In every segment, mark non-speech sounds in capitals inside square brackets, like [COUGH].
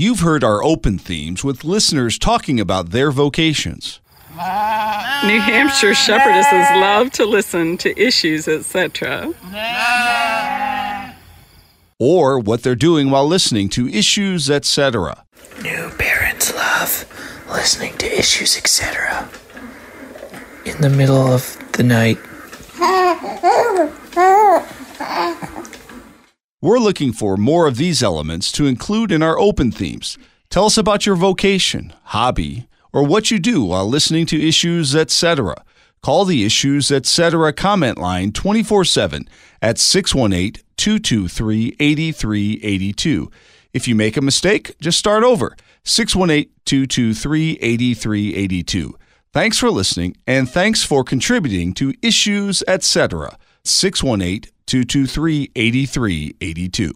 You've heard our open themes with listeners talking about their vocations. New Hampshire shepherdesses love to listen to issues, etc. Or what they're doing while listening to issues, etc. New parents love listening to issues, etc. In the middle of the night. We're looking for more of these elements to include in our open themes. Tell us about your vocation, hobby, or what you do while listening to issues, etc. Call the Issues Etc. comment line 24 7 at 618 223 8382. If you make a mistake, just start over 618 223 8382. Thanks for listening and thanks for contributing to Issues Etc. 618 223 8382.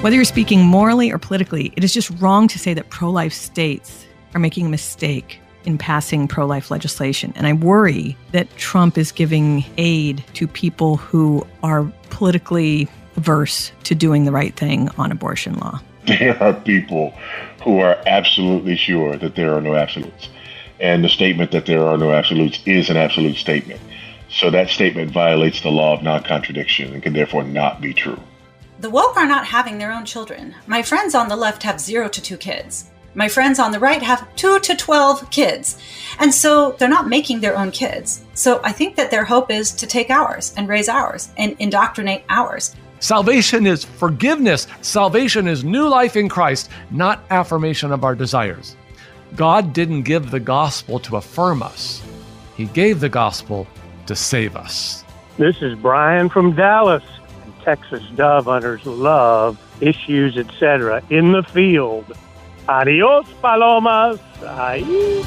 Whether you're speaking morally or politically, it is just wrong to say that pro life states are making a mistake in passing pro life legislation. And I worry that Trump is giving aid to people who are politically averse to doing the right thing on abortion law. [LAUGHS] There are people who are absolutely sure that there are no absolutes. And the statement that there are no absolutes is an absolute statement. So that statement violates the law of non contradiction and can therefore not be true. The woke are not having their own children. My friends on the left have zero to two kids. My friends on the right have two to 12 kids. And so they're not making their own kids. So I think that their hope is to take ours and raise ours and indoctrinate ours. Salvation is forgiveness. Salvation is new life in Christ, not affirmation of our desires. God didn't give the gospel to affirm us, He gave the gospel to save us. This is Brian from Dallas. Texas dove hunters love issues, etc. in the field. Adios, palomas. Ahí.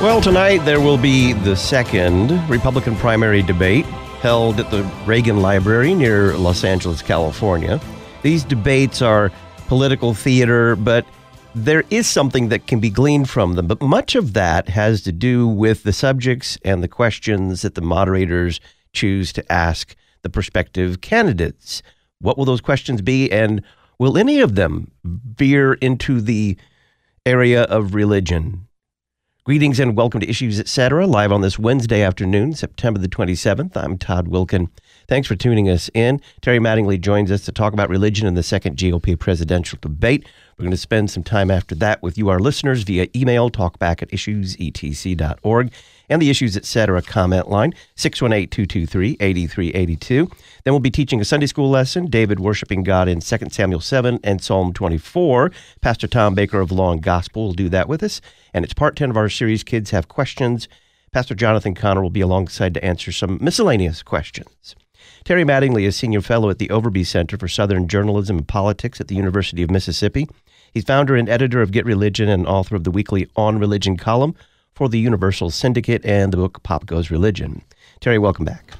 Well, tonight there will be the second Republican primary debate held at the Reagan Library near Los Angeles, California. These debates are political theater, but there is something that can be gleaned from them. But much of that has to do with the subjects and the questions that the moderators choose to ask the prospective candidates. What will those questions be, and will any of them veer into the area of religion? Greetings and welcome to Issues Etc. live on this Wednesday afternoon, September the 27th. I'm Todd Wilkin. Thanks for tuning us in. Terry Mattingly joins us to talk about religion in the second GOP presidential debate. We're going to spend some time after that with you, our listeners, via email, talkback at issuesetc.org, and the Issues Etc. comment line, 618-223-8382. Then we'll be teaching a Sunday school lesson, David worshiping God in 2 Samuel 7 and Psalm 24. Pastor Tom Baker of and Gospel will do that with us. And it's part 10 of our series, Kids Have Questions. Pastor Jonathan Connor will be alongside to answer some miscellaneous questions. Terry Mattingly is Senior Fellow at the Overby Center for Southern Journalism and Politics at the University of Mississippi. He's founder and editor of Get Religion and author of the weekly On Religion column for the Universal Syndicate and the book Pop Goes Religion. Terry, welcome back.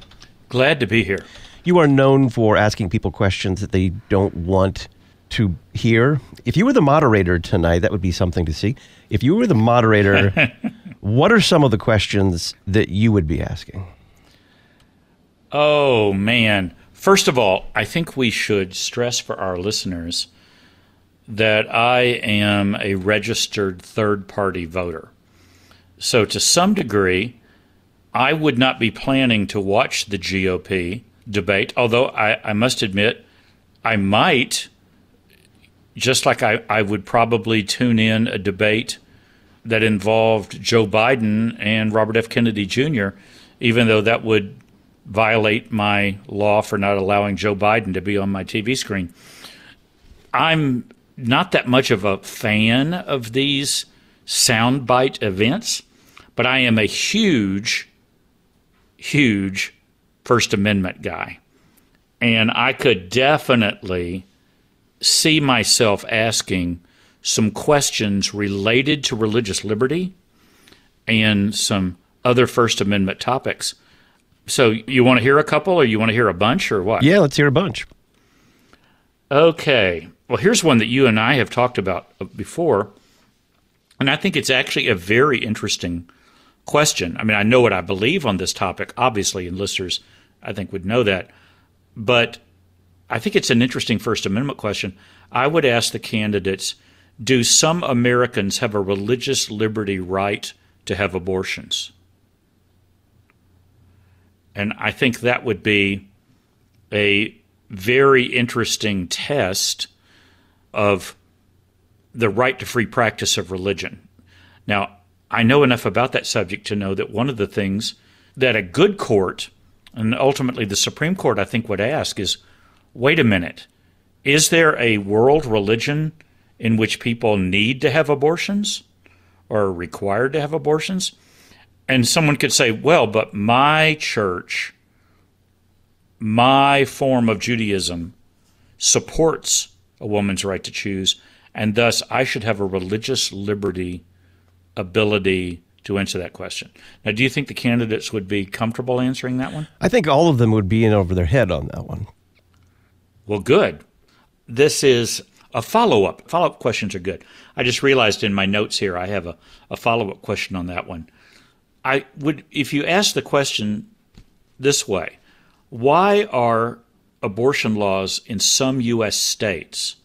Glad to be here. You are known for asking people questions that they don't want to hear. If you were the moderator tonight, that would be something to see. If you were the moderator, [LAUGHS] what are some of the questions that you would be asking? Oh, man. First of all, I think we should stress for our listeners that I am a registered third party voter. So, to some degree, I would not be planning to watch the GOP debate, although I, I must admit, I might, just like I, I would probably tune in a debate that involved Joe Biden and Robert F. Kennedy Jr., even though that would violate my law for not allowing Joe Biden to be on my TV screen. I'm not that much of a fan of these soundbite events, but I am a huge, huge First Amendment guy. And I could definitely see myself asking some questions related to religious liberty and some other First Amendment topics. So, you want to hear a couple, or you want to hear a bunch, or what? Yeah, let's hear a bunch. Okay. Well, here's one that you and I have talked about uh, before. And I think it's actually a very interesting question. I mean, I know what I believe on this topic, obviously, and listeners, I think, would know that. But I think it's an interesting First Amendment question. I would ask the candidates do some Americans have a religious liberty right to have abortions? And I think that would be a very interesting test of the right to free practice of religion. Now, I know enough about that subject to know that one of the things that a good court, and ultimately the Supreme Court, I think, would ask is wait a minute, is there a world religion in which people need to have abortions or are required to have abortions? And someone could say, well, but my church, my form of Judaism supports a woman's right to choose, and thus I should have a religious liberty ability to answer that question. Now, do you think the candidates would be comfortable answering that one? I think all of them would be in over their head on that one. Well, good. This is a follow up. Follow up questions are good. I just realized in my notes here I have a, a follow up question on that one. I would, if you ask the question this way, why are abortion laws in some U.S. states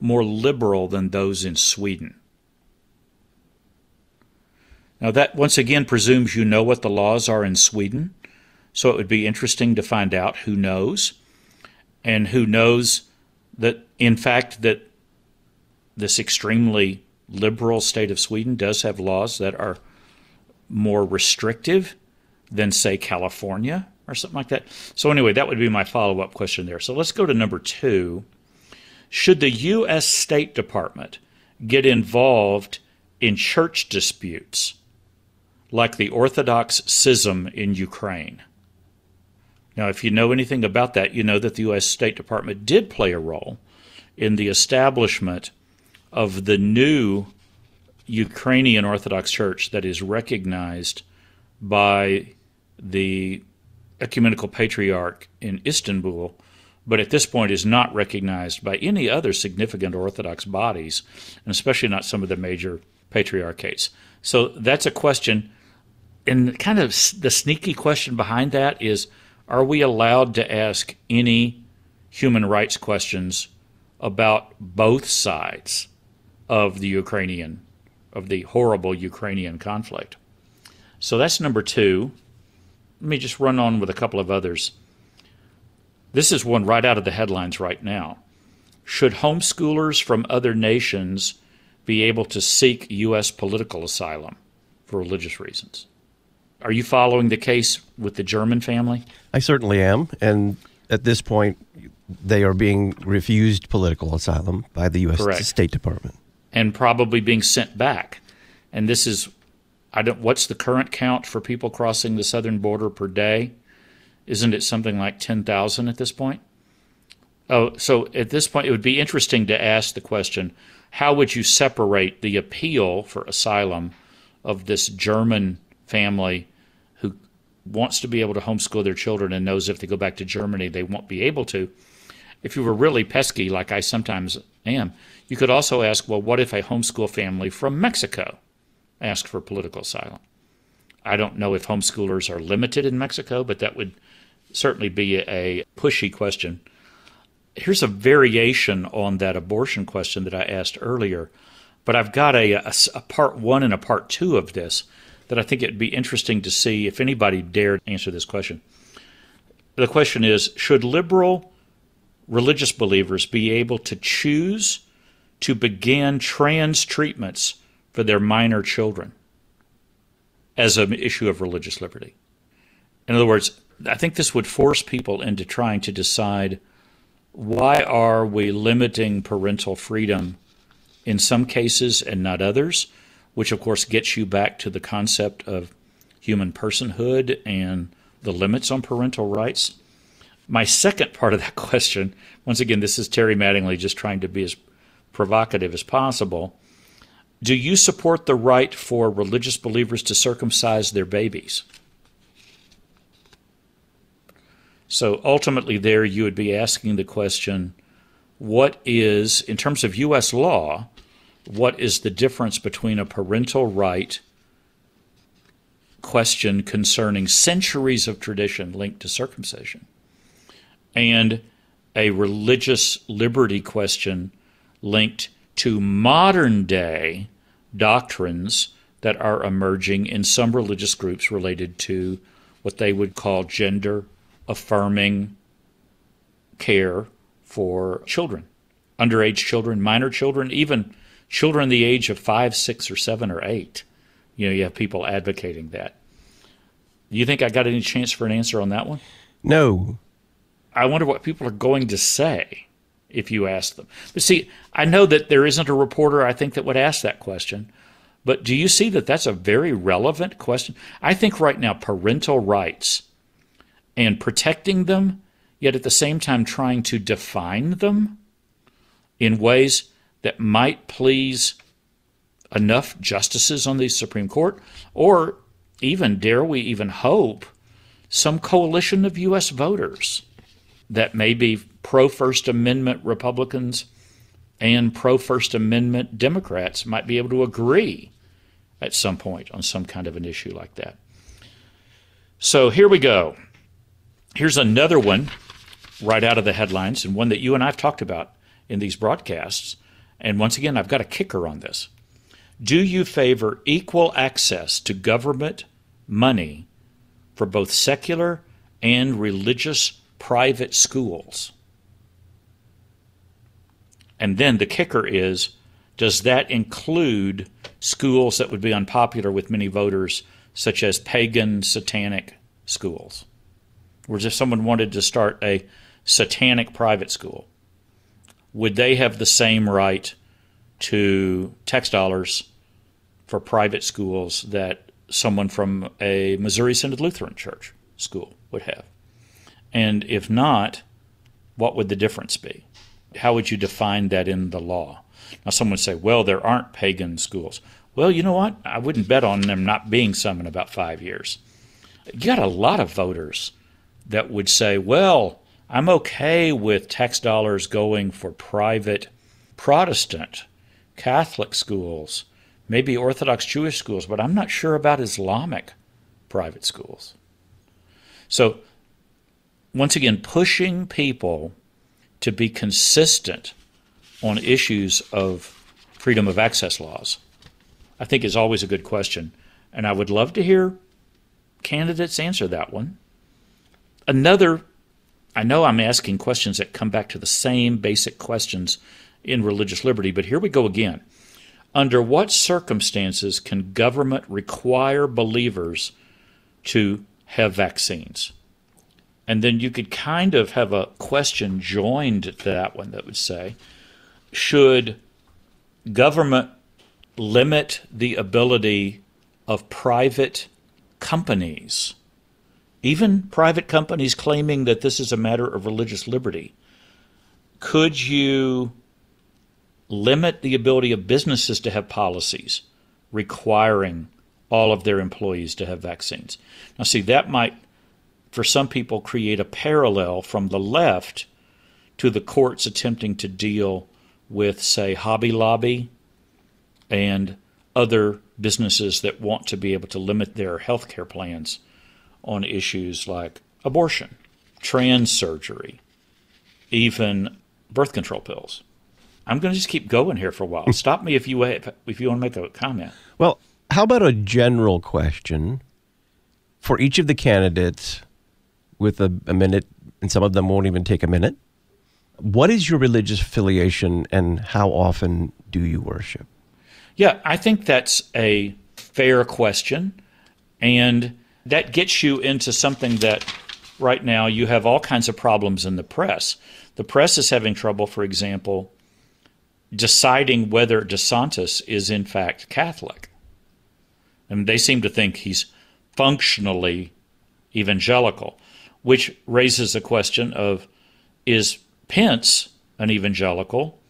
more liberal than those in Sweden? Now, that once again presumes you know what the laws are in Sweden, so it would be interesting to find out who knows and who knows that, in fact, that this extremely liberal state of Sweden does have laws that are more restrictive than, say, California or something like that. So, anyway, that would be my follow up question there. So, let's go to number two. Should the U.S. State Department get involved in church disputes like the Orthodox schism in Ukraine? Now, if you know anything about that, you know that the U.S. State Department did play a role in the establishment of the new Ukrainian Orthodox Church that is recognized by the ecumenical patriarch in Istanbul, but at this point is not recognized by any other significant Orthodox bodies, and especially not some of the major patriarchates. So that's a question. And kind of the sneaky question behind that is are we allowed to ask any human rights questions about both sides of the Ukrainian, of the horrible Ukrainian conflict? So that's number two. Let me just run on with a couple of others. This is one right out of the headlines right now. Should homeschoolers from other nations be able to seek U.S. political asylum for religious reasons? Are you following the case with the German family? I certainly am. And at this point, they are being refused political asylum by the U.S. Correct. State Department. And probably being sent back. And this is, I don't, what's the current count for people crossing the southern border per day? Isn't it something like 10,000 at this point? Oh, so at this point, it would be interesting to ask the question how would you separate the appeal for asylum of this German family who wants to be able to homeschool their children and knows if they go back to Germany they won't be able to? If you were really pesky, like I sometimes am, you could also ask, well, what if a homeschool family from Mexico asked for political asylum? I don't know if homeschoolers are limited in Mexico, but that would certainly be a pushy question. Here's a variation on that abortion question that I asked earlier, but I've got a, a, a part one and a part two of this that I think it'd be interesting to see if anybody dared answer this question. The question is Should liberal religious believers be able to choose to begin trans treatments for their minor children as an issue of religious liberty? In other words, I think this would force people into trying to decide why are we limiting parental freedom in some cases and not others, which of course gets you back to the concept of human personhood and the limits on parental rights. My second part of that [LAUGHS] question, once again, this is Terry Mattingly just trying to be as provocative as possible. Do you support the right for religious believers to circumcise their babies? So ultimately, there you would be asking the question what is, in terms of U.S. law, what is the difference between a parental right question concerning centuries of tradition linked to circumcision and a religious liberty question linked to modern day doctrines that are emerging in some religious groups related to what they would call gender affirming care for children, underage children, minor children, even children the age of five, six, or seven, or eight. You know, you have people advocating that. Do you think I got any chance for an answer on that one? No. I wonder what people are going to say if you ask them. But see, I know that there isn't a reporter, I think, that would ask that question. But do you see that that's a very relevant question? I think right now, parental rights and protecting them, yet at the same time trying to define them in ways that might please enough justices on the Supreme Court, or even, dare we even hope, some coalition of U.S. voters that may be pro First Amendment Republicans and pro First Amendment Democrats might be able to agree at some point on some kind of an issue like that. So here we go. Here's another one right out of the headlines, and one that you and I have talked about in these broadcasts. And once again, I've got a kicker on this. Do you favor equal access to government money for both secular and religious private schools? And then the kicker is does that include schools that would be unpopular with many voters, such as pagan, satanic schools? Whereas if someone wanted to start a satanic private school, would they have the same right to tax dollars for private schools that someone from a Missouri Synod Lutheran Church school would have? And if not, what would the difference be? How would you define that in the law? Now, someone would say, well, there aren't pagan schools. Well, you know what? I wouldn't bet on them not being some in about five years. You got a lot of voters that would say, well, I'm okay with tax dollars going for private Protestant, Catholic schools, maybe Orthodox Jewish schools, but I'm not sure about Islamic private schools. So, once again, pushing people to be consistent on issues of freedom of access laws, I think is always a good question. And I would love to hear candidates answer that one. Another, I know I'm asking questions that come back to the same basic questions in religious liberty, but here we go again. Under what circumstances can government require believers to have vaccines? And then you could kind of have a question joined to that one that would say, should government limit the ability of private companies, even private companies claiming that this is a matter of religious liberty? Could you limit the ability of businesses to have policies requiring all of their employees to have vaccines? Now, see, that might, for some people, create a parallel from the left to the courts attempting to deal with, say, Hobby Lobby and other businesses that want to be able to limit their health care plans on issues like abortion, trans surgery, even birth control pills. I'm going to just keep going here for a while. [LAUGHS] Stop me if you if you want to make a comment. Well, how about a general question for each of the candidates with a, a minute, and some of them won't even take a minute? What is your religious affiliation and how often do you worship? Yeah, I think that's a fair question. And that gets you into something that right now you have all kinds of problems in the press. The press is having trouble, for example, deciding whether DeSantis is in fact Catholic. And they seem to think he's functionally evangelical, which raises the question of is Pence an evangelical?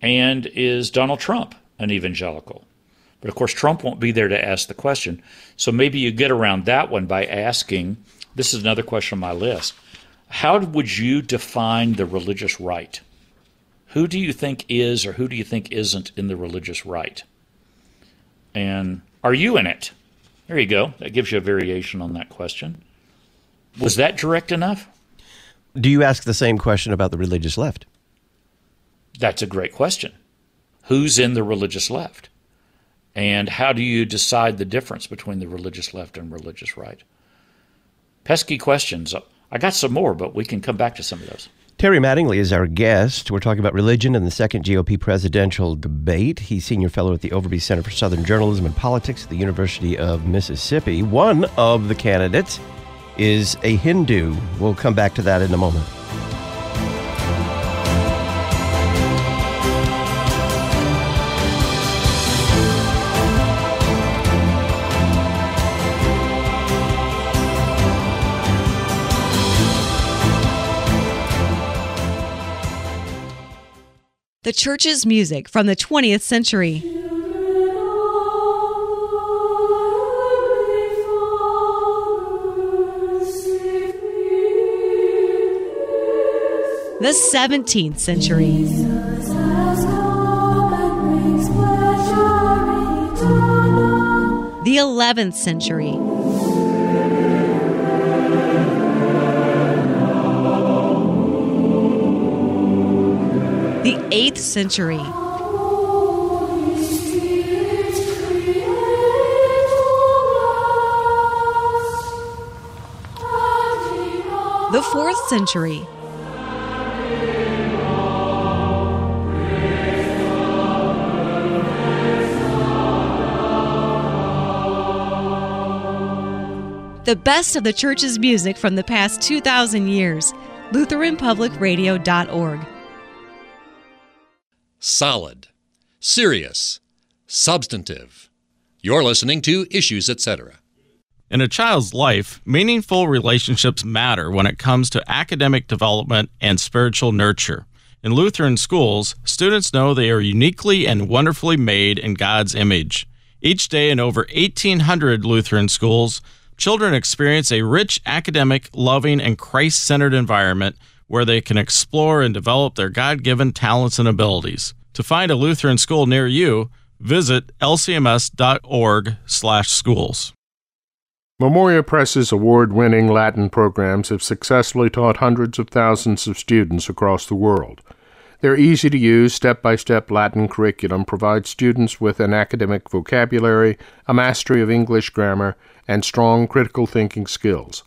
And is Donald Trump an evangelical? But of course, Trump won't be there to ask the question. So maybe you get around that one by asking this is another question on my list. How would you define the religious right? Who do you think is or who do you think isn't in the religious right? And are you in it? There you go. That gives you a variation on that question. Was that direct enough? Do you ask the same question about the religious left? That's a great question. Who's in the religious left? And how do you decide the difference between the religious left and religious right? Pesky questions. I got some more, but we can come back to some of those. Terry Mattingly is our guest. We're talking about religion and the second GOP presidential debate. He's senior fellow at the Overby Center for Southern Journalism and Politics at the University of Mississippi. One of the candidates is a Hindu. We'll come back to that in a moment. the church's music from the 20th century. The 17th century. The 11th century. the 8th century. The 4th century. The best of the church's music from the past 2,000 years. LutheranPublicRadio.org solid, serious, substantive. You're listening to Issues, etc. In a child's life, meaningful relationships matter when it comes to academic development and spiritual nurture. In Lutheran schools, students know they are uniquely and wonderfully made in God's image. Each day in over 1,800 Lutheran schools, children experience a rich academic, loving, and Christ centered environment where they can explore and develop their God given talents and abilities. To find a Lutheran school near you, visit lcms.org/schools. Memoria Press's award winning Latin programs have successfully taught hundreds of thousands of students across the world. Their easy to use, step by step Latin curriculum provides students with an academic vocabulary, a mastery of English grammar, and strong critical thinking skills.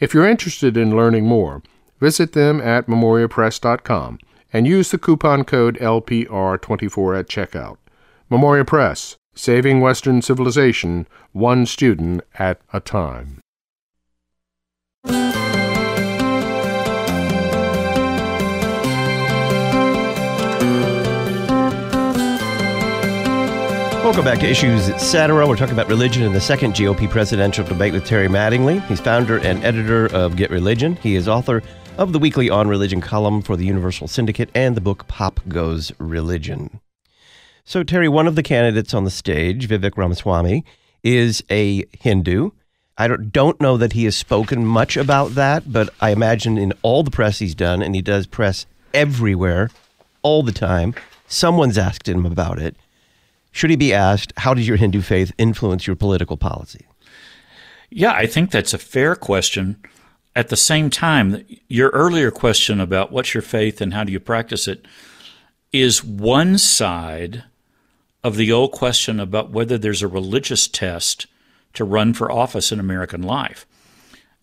If you're interested in learning more, visit them at memoriapress.com and use the coupon code LPR24 at checkout. Memoria Press, saving Western civilization one student at a time. Welcome back to Issues Etc. We're talking about religion in the second GOP presidential debate with Terry Mattingly. He's founder and editor of Get Religion. He is author of the weekly On Religion column for the Universal Syndicate and the book Pop Goes Religion. So, Terry, one of the candidates on the stage, Vivek Ramaswamy, is a Hindu. I don't, don't know that he has spoken much about that, but I imagine in all the press he's done, and he does press everywhere all the time, someone's asked him about it. Should he be asked, how does your Hindu faith influence your political policy? Yeah, I think that's a fair question at the same time, your earlier question about what's your faith and how do you practice it is one side of the old question about whether there's a religious test to run for office in American life.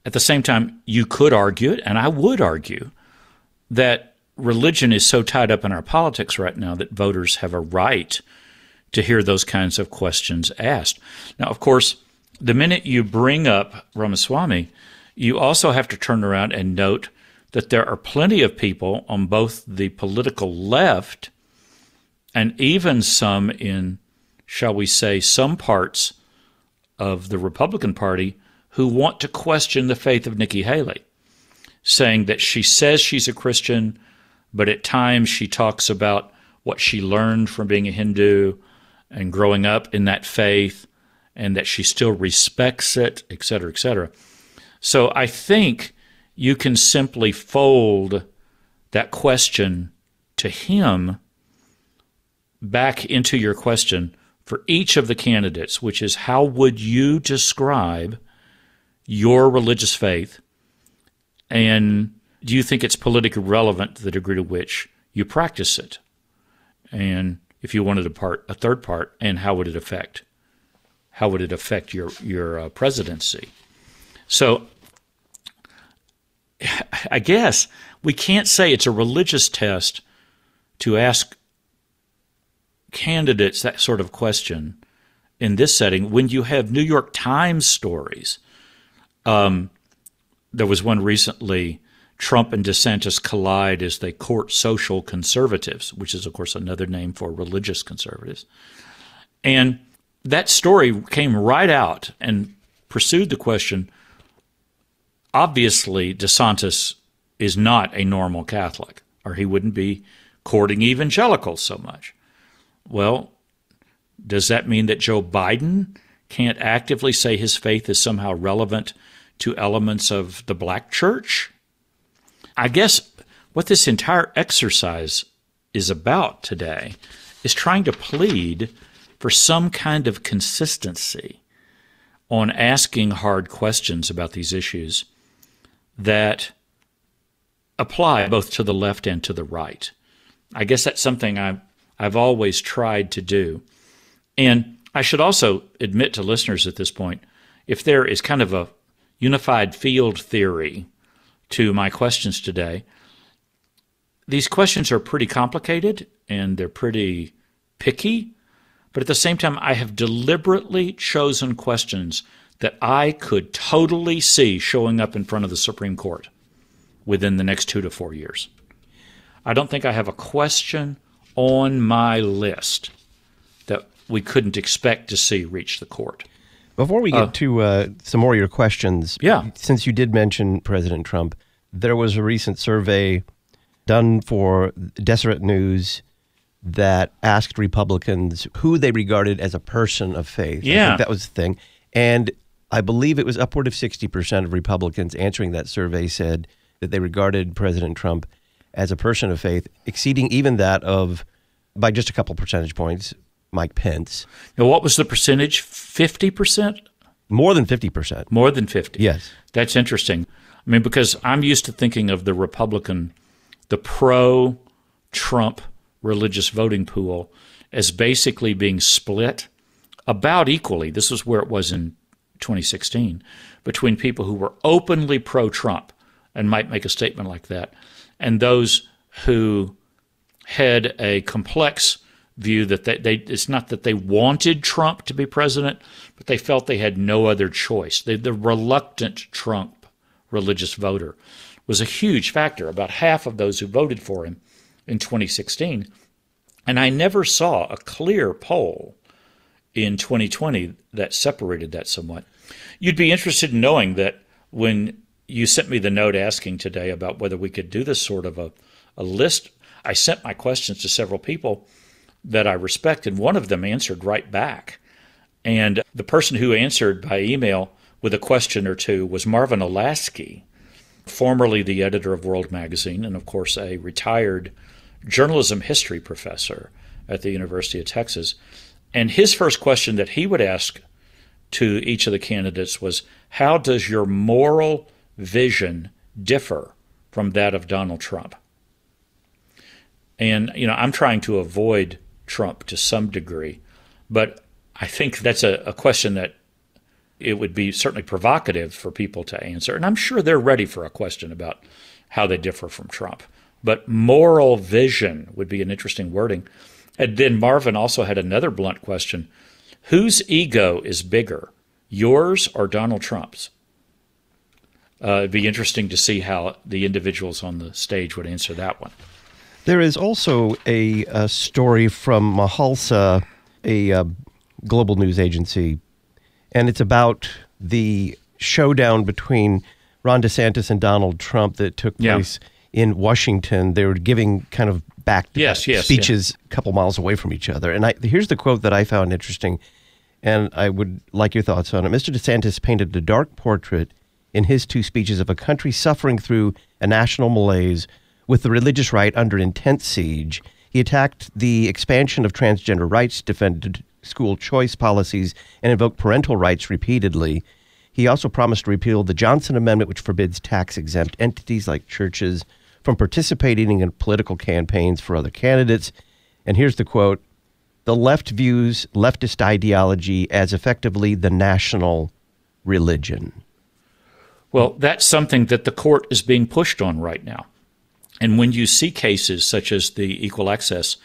At the same time, you could argue it, and I would argue, that religion is so tied up in our politics right now that voters have a right to hear those kinds of questions asked. Now, of course, the minute you bring up Ramaswamy, you also have to turn around and note that there are plenty of people on both the political left and even some in, shall we say, some parts of the Republican Party who want to question the faith of Nikki Haley, saying that she says she's a Christian, but at times she talks about what she learned from being a Hindu and growing up in that faith, and that she still respects it, et cetera, et cetera. So I think you can simply fold that question to him back into your question for each of the candidates, which is how would you describe your religious faith and do you think it's politically relevant to the degree to which you practice it? And if you wanted a part, a third part, and how would it affect? How would it affect your your uh, presidency? So, I guess we can't say it's a religious test to ask candidates that sort of question in this setting when you have New York Times stories. Um, there was one recently Trump and DeSantis collide as they court social conservatives, which is, of course, another name for religious conservatives. And that story came right out and pursued the question obviously, DeSantis is not a normal Catholic, or he wouldn't be courting evangelicals so much. Well, does that mean that Joe Biden can't actively say his faith is somehow relevant to elements of the black church? I guess what this entire exercise is about today is trying to plead for some kind of consistency on asking hard questions about these issues that apply both to the left and to the right. I guess that's something I've, I've always tried to do. And I should also admit to listeners at this point if there is kind of a unified field theory to my questions today, these questions are pretty complicated and they're pretty picky. But at the same time, I have deliberately chosen questions that I could totally see showing up in front of the Supreme Court within the next two to four years. I don't think I have a question on my list that we couldn't expect to see reach the court. Before we get Uh, to uh, some more of your questions, Yeah. since you did mention President Trump, there was a recent survey done for Deseret News that asked Republicans who they regarded as a person of faith. I Yeah. think that was the thing. And I believe it was upward of 60% of Republicans answering that survey said that they regarded President Trump as a person of faith, exceeding even that of, by just a couple percentage points, Mike Pence. Now, what was the percentage? 50%? More than 50%. More than 50. Yes. That's interesting. I mean, because I'm used to thinking of the Republican, the pro Trump religious voting pool as basically being split about equally. This is where it was in 2016 between people who were openly pro Trump and might make a statement like that, and those who had a complex view that they, they it's not that they wanted Trump to be president, but they felt they had no other choice. They, the reluctant Trump religious voter was a huge factor. About half of those who voted for him in 2016, and I never saw a clear poll in 2020 that separated that somewhat. You'd be interested in knowing that when you sent me the note asking today about whether we could do this sort of a, a list, I sent my questions to several people that I respect, and one of them answered right back. And the person who answered by email with a question or two was Marvin Olasky, formerly the editor of World Magazine, and of course a retired journalism history professor at the University of Texas. And his first question that he would ask to each of the candidates was How does your moral vision differ from that of Donald Trump? And, you know, I'm trying to avoid Trump to some degree, but I think that's a, a question that it would be certainly provocative for people to answer. And I'm sure they're ready for a question about how they differ from Trump. But moral vision would be an interesting wording. And then Marvin also had another blunt question Whose ego is bigger, yours or Donald Trump's? Uh, it'd be interesting to see how the individuals on the stage would answer that one. There is also a, a story from Mahalsa, a uh, global news agency, and it's about the showdown between Ron DeSantis and Donald Trump that took Yeah. place in Washington. They were giving kind of back Yes, yes, speeches a couple miles away from each other. And I, here's the quote that I found interesting, and I would like your thoughts on it. Mr. DeSantis painted a dark portrait in his two speeches of a country suffering through a national malaise with the religious right under intense siege. He attacked the expansion of transgender rights, defended school choice policies, and invoked parental rights repeatedly. He also promised to repeal the Johnson Amendment, which forbids tax exempt entities like churches from participating in political campaigns for other candidates. And here's the quote The left views leftist ideology as effectively the national religion. Well, that's something that the court is being pushed on right now. And when you see cases such as the equal access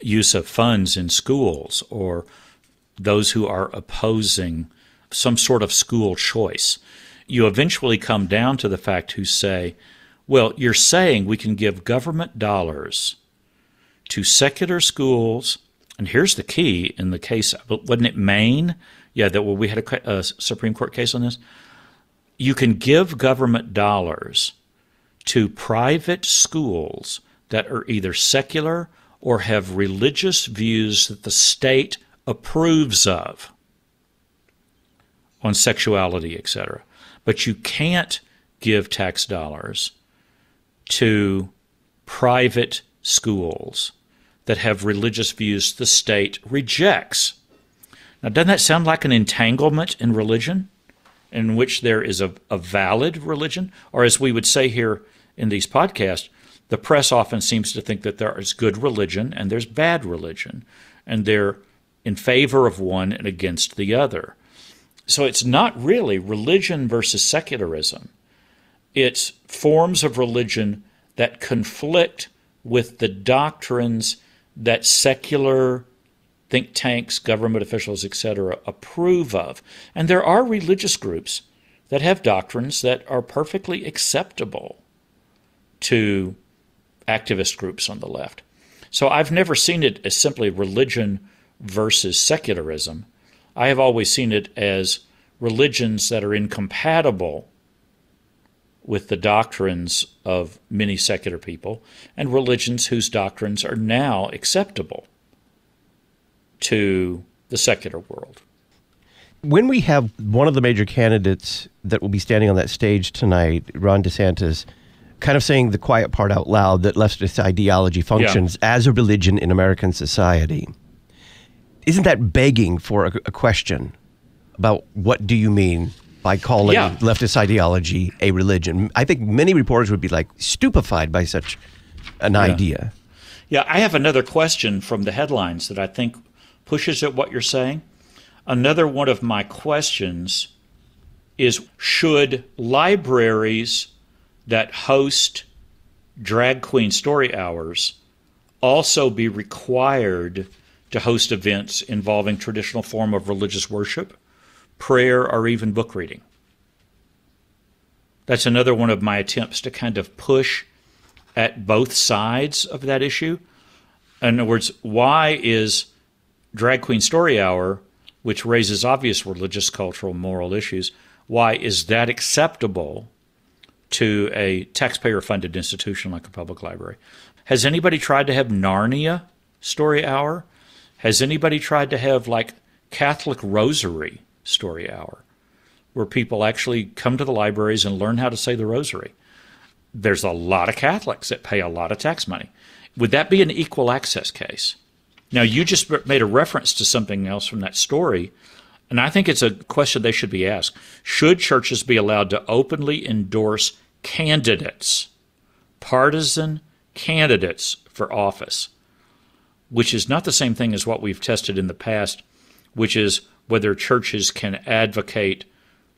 use of funds in schools or those who are opposing some sort of school choice, you eventually come down to the fact who say, well, you're saying we can give government dollars to secular schools, and here's the key in the case, wasn't it Maine? Yeah, that well, we had a, a Supreme Court case on this. You can give government dollars to private schools that are either secular or have religious views that the state approves of on sexuality, etc. But you can't give tax dollars to private schools that have religious views the state rejects. Now, doesn't that sound like an entanglement in religion in which there is a, a valid religion? Or, as we would say here in these podcasts, the press often seems to think that there is good religion and there's bad religion, and they're in favor of one and against the other. So it's not really religion versus secularism. It's forms of religion that conflict with the doctrines that secular think tanks, government officials, etc., approve of. And there are religious groups that have doctrines that are perfectly acceptable to activist groups on the left. So I've never seen it as simply religion versus secularism. I have always seen it as religions that are incompatible with the doctrines of many secular people and religions whose doctrines are now acceptable to the secular world. When we have one of the major candidates that will be standing on that stage tonight, Ron DeSantis, kind of saying the quiet part out loud that leftist ideology functions yeah. as a religion in American society, isn't that begging for a, a question about what do you mean by calling yeah. leftist ideology a religion? I think many reporters would be like stupefied by such an yeah. idea. Yeah, I have another question from the headlines that I think pushes at what you're saying. Another one of my questions is should libraries that host drag queen story hours also be required to host events involving traditional form of religious worship, prayer, or even book reading. That's another one of my attempts to kind of push at both sides of that issue. In other words, why is Drag Queen Story Hour, which raises obvious religious, cultural, moral issues, why is that acceptable to a taxpayer funded institution like a public library? Has anybody tried to have Narnia Story Hour? Has anybody tried to have like Catholic Rosary Story Hour, where people actually come to the libraries and learn how to say the Rosary? There's a lot of Catholics that pay a lot of tax money. Would that be an equal access case? Now, you just made a reference to something else from that story, and I think it's a question they should be asked. Should churches be allowed to openly endorse candidates, partisan candidates for office, which is not the same thing as what we've tested in the past, which is whether churches can advocate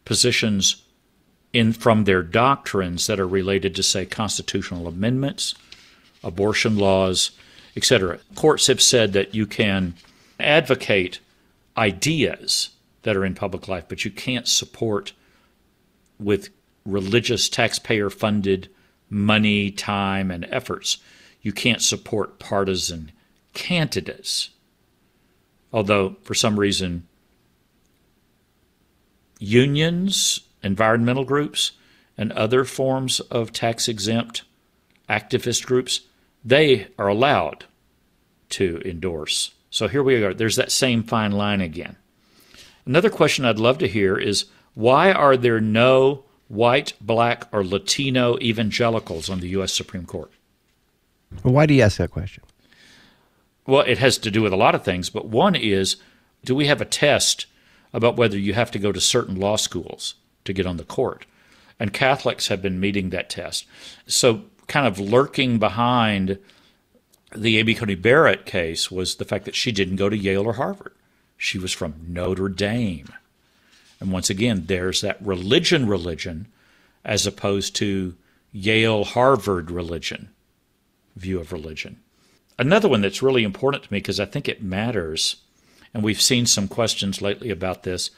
positions in from their doctrines that are related to say constitutional amendments, abortion laws, etc. Courts have said that you can advocate ideas that are in public life, but you can't support with religious taxpayer funded money, time, and efforts. You can't support partisan candidates. Although, for some reason, unions, environmental groups, and other forms of tax exempt activist groups they are allowed to endorse. So here we are. There's that same fine line again. Another question I'd love to hear is why are there no white, black, or Latino evangelicals on the U.S. Supreme Court? Why do you ask that question? Well, it has to do with a lot of things, but one is do we have a test about whether you have to go to certain law schools to get on the court. And Catholics have been meeting that test. So, kind of lurking behind the Amy Coney Barrett case was the fact that she didn't go to Yale or Harvard. She was from Notre Dame. And once again, there's that religion religion as opposed to Yale Harvard religion view of religion. Another one that's really important to me because I think it matters, and we've seen some questions lately about this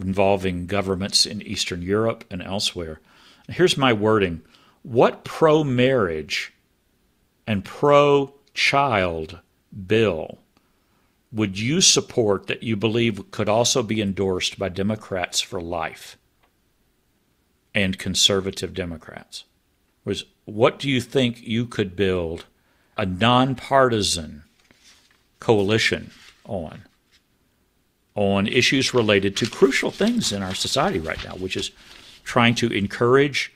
involving governments in Eastern Europe and elsewhere. Here's my wording What pro marriage and pro child bill would you support that you believe could also be endorsed by Democrats for life and conservative Democrats? Was what do you think you could build a nonpartisan coalition on? On issues related to crucial things in our society right now, which is trying to encourage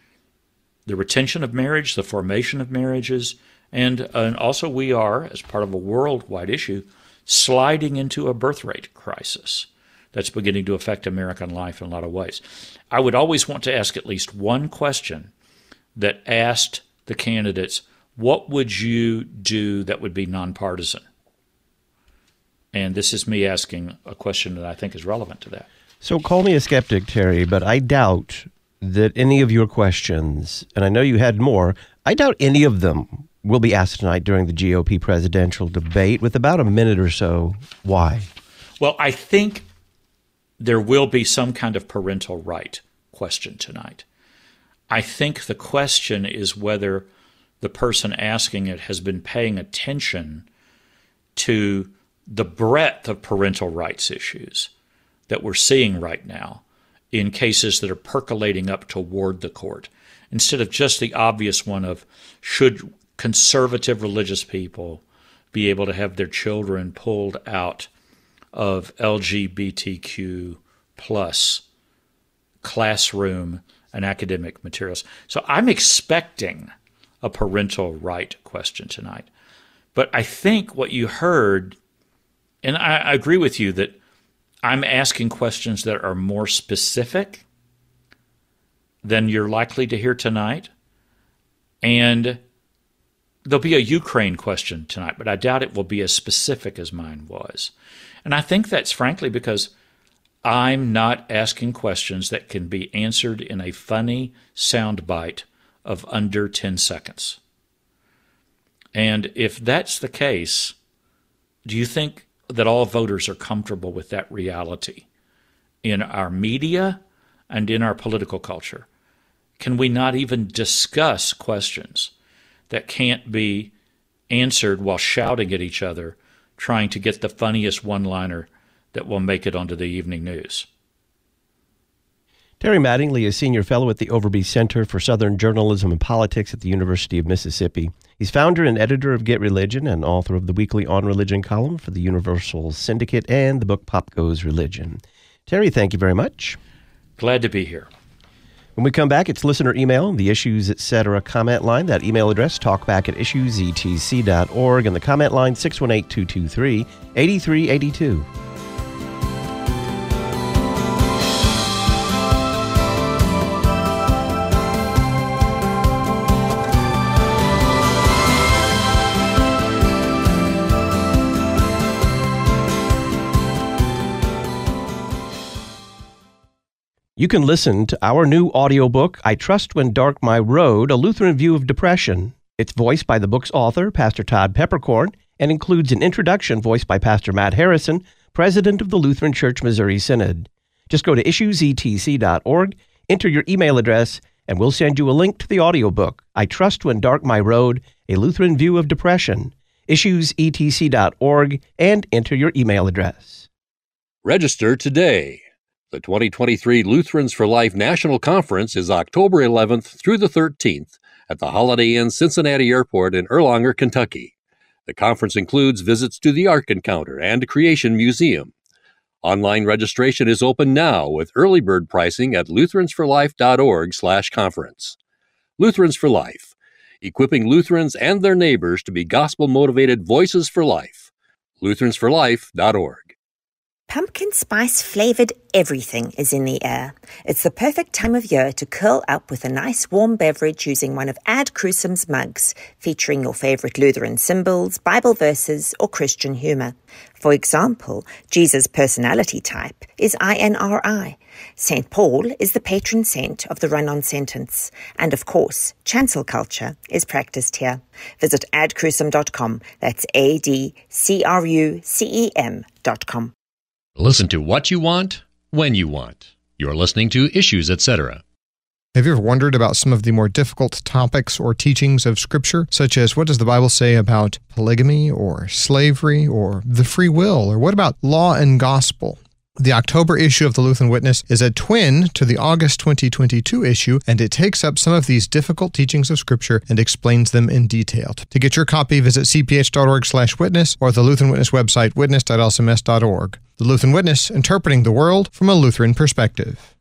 the retention of marriage, the formation of marriages, and, and also we are, as part of a worldwide issue, sliding into a birth rate crisis that's beginning to affect American life in a lot of ways. I would always want to ask at least one question that asked the candidates, what would you do that would be nonpartisan? And this is me asking a question that I think is relevant to that. So call me a skeptic, Terry, but I doubt that any of your questions, and I know you had more, I doubt any of them will be asked tonight during the GOP presidential debate with about a minute or so. Why? Well, I think there will be some kind of parental right question tonight. I think the question is whether the person asking it has been paying attention to the breadth of parental rights issues that we're seeing right now in cases that are percolating up toward the court, instead of just the obvious one of should conservative religious people be able to have their children pulled out of LGBTQ plus classroom and academic materials. So I'm expecting a parental right question tonight. But I think what you heard, and I, agree with you that I'm asking questions that are more specific than you're likely to hear tonight. And there'll be a Ukraine question tonight, but I doubt it will be as specific as mine was. And I think that's frankly because I'm not asking questions that can be answered in a funny soundbite of under 10 seconds. And if that's the case, do you think that all voters are comfortable with that reality in our media and in our political culture? Can we not even discuss questions that can't be answered while shouting at each other, trying to get the funniest one liner that will make it onto the evening news. Terry Mattingly is senior fellow at the Overby Center for Southern Journalism and Politics at the University of Mississippi. He's founder and editor of Get Religion and author of the weekly On Religion column for the Universal Syndicate and the book Pop Goes Religion. Terry, thank you very much. Glad to be here. When we come back, it's listener email, the issues, etc. comment line. That email address, talkback at issuesetc.org, and the comment line, 618 223 8382. You can listen to our new audiobook, I Trust When Dark My Road, A Lutheran View of Depression. It's voiced by the book's author, Pastor Todd Peperkorn, and includes an introduction voiced by Pastor Matt Harrison, president of the Lutheran Church Missouri Synod. Just go to issuesetc.org, enter your email address, and we'll send you a link to the audiobook, I Trust When Dark My Road, A Lutheran View of Depression. Issuesetc.org, and enter your email address. Register today. The 2023 Lutherans for Life National Conference is October 11th through the 13th at the Holiday Inn Cincinnati Airport in Erlanger, Kentucky. The conference includes visits to the Ark Encounter and Creation Museum. Online registration is open now with early bird pricing at lutheransforlife.org/conference. Lutherans for Life, equipping Lutherans and their neighbors to be gospel-motivated voices for life. lutheransforlife.org. Pumpkin spice flavored everything is in the air. It's the perfect time of year to curl up with a nice warm beverage using one of Ad Crucem's mugs, featuring your favorite Lutheran symbols, Bible verses, or Christian humor. For example, Jesus' personality type is INRI. St. Paul is the patron saint of the run on sentence. And of course, chancel culture is practiced here. Visit adcrucem.com. That's A D C R U C E M.com. Listen to what you want, when you want. You're listening to Issues, etc. Have you ever wondered about some of the more difficult topics or teachings of Scripture, such as what does the Bible say about polygamy or slavery or the free will, or what about law and gospel? The October issue of the Lutheran Witness is a twin to the August 2022 issue, and it takes up some of these difficult teachings of Scripture and explains them in detail. To get your copy, visit cph.org/witness or the Lutheran Witness website witness.lcms.org. The Lutheran Witness, interpreting the world from a Lutheran perspective.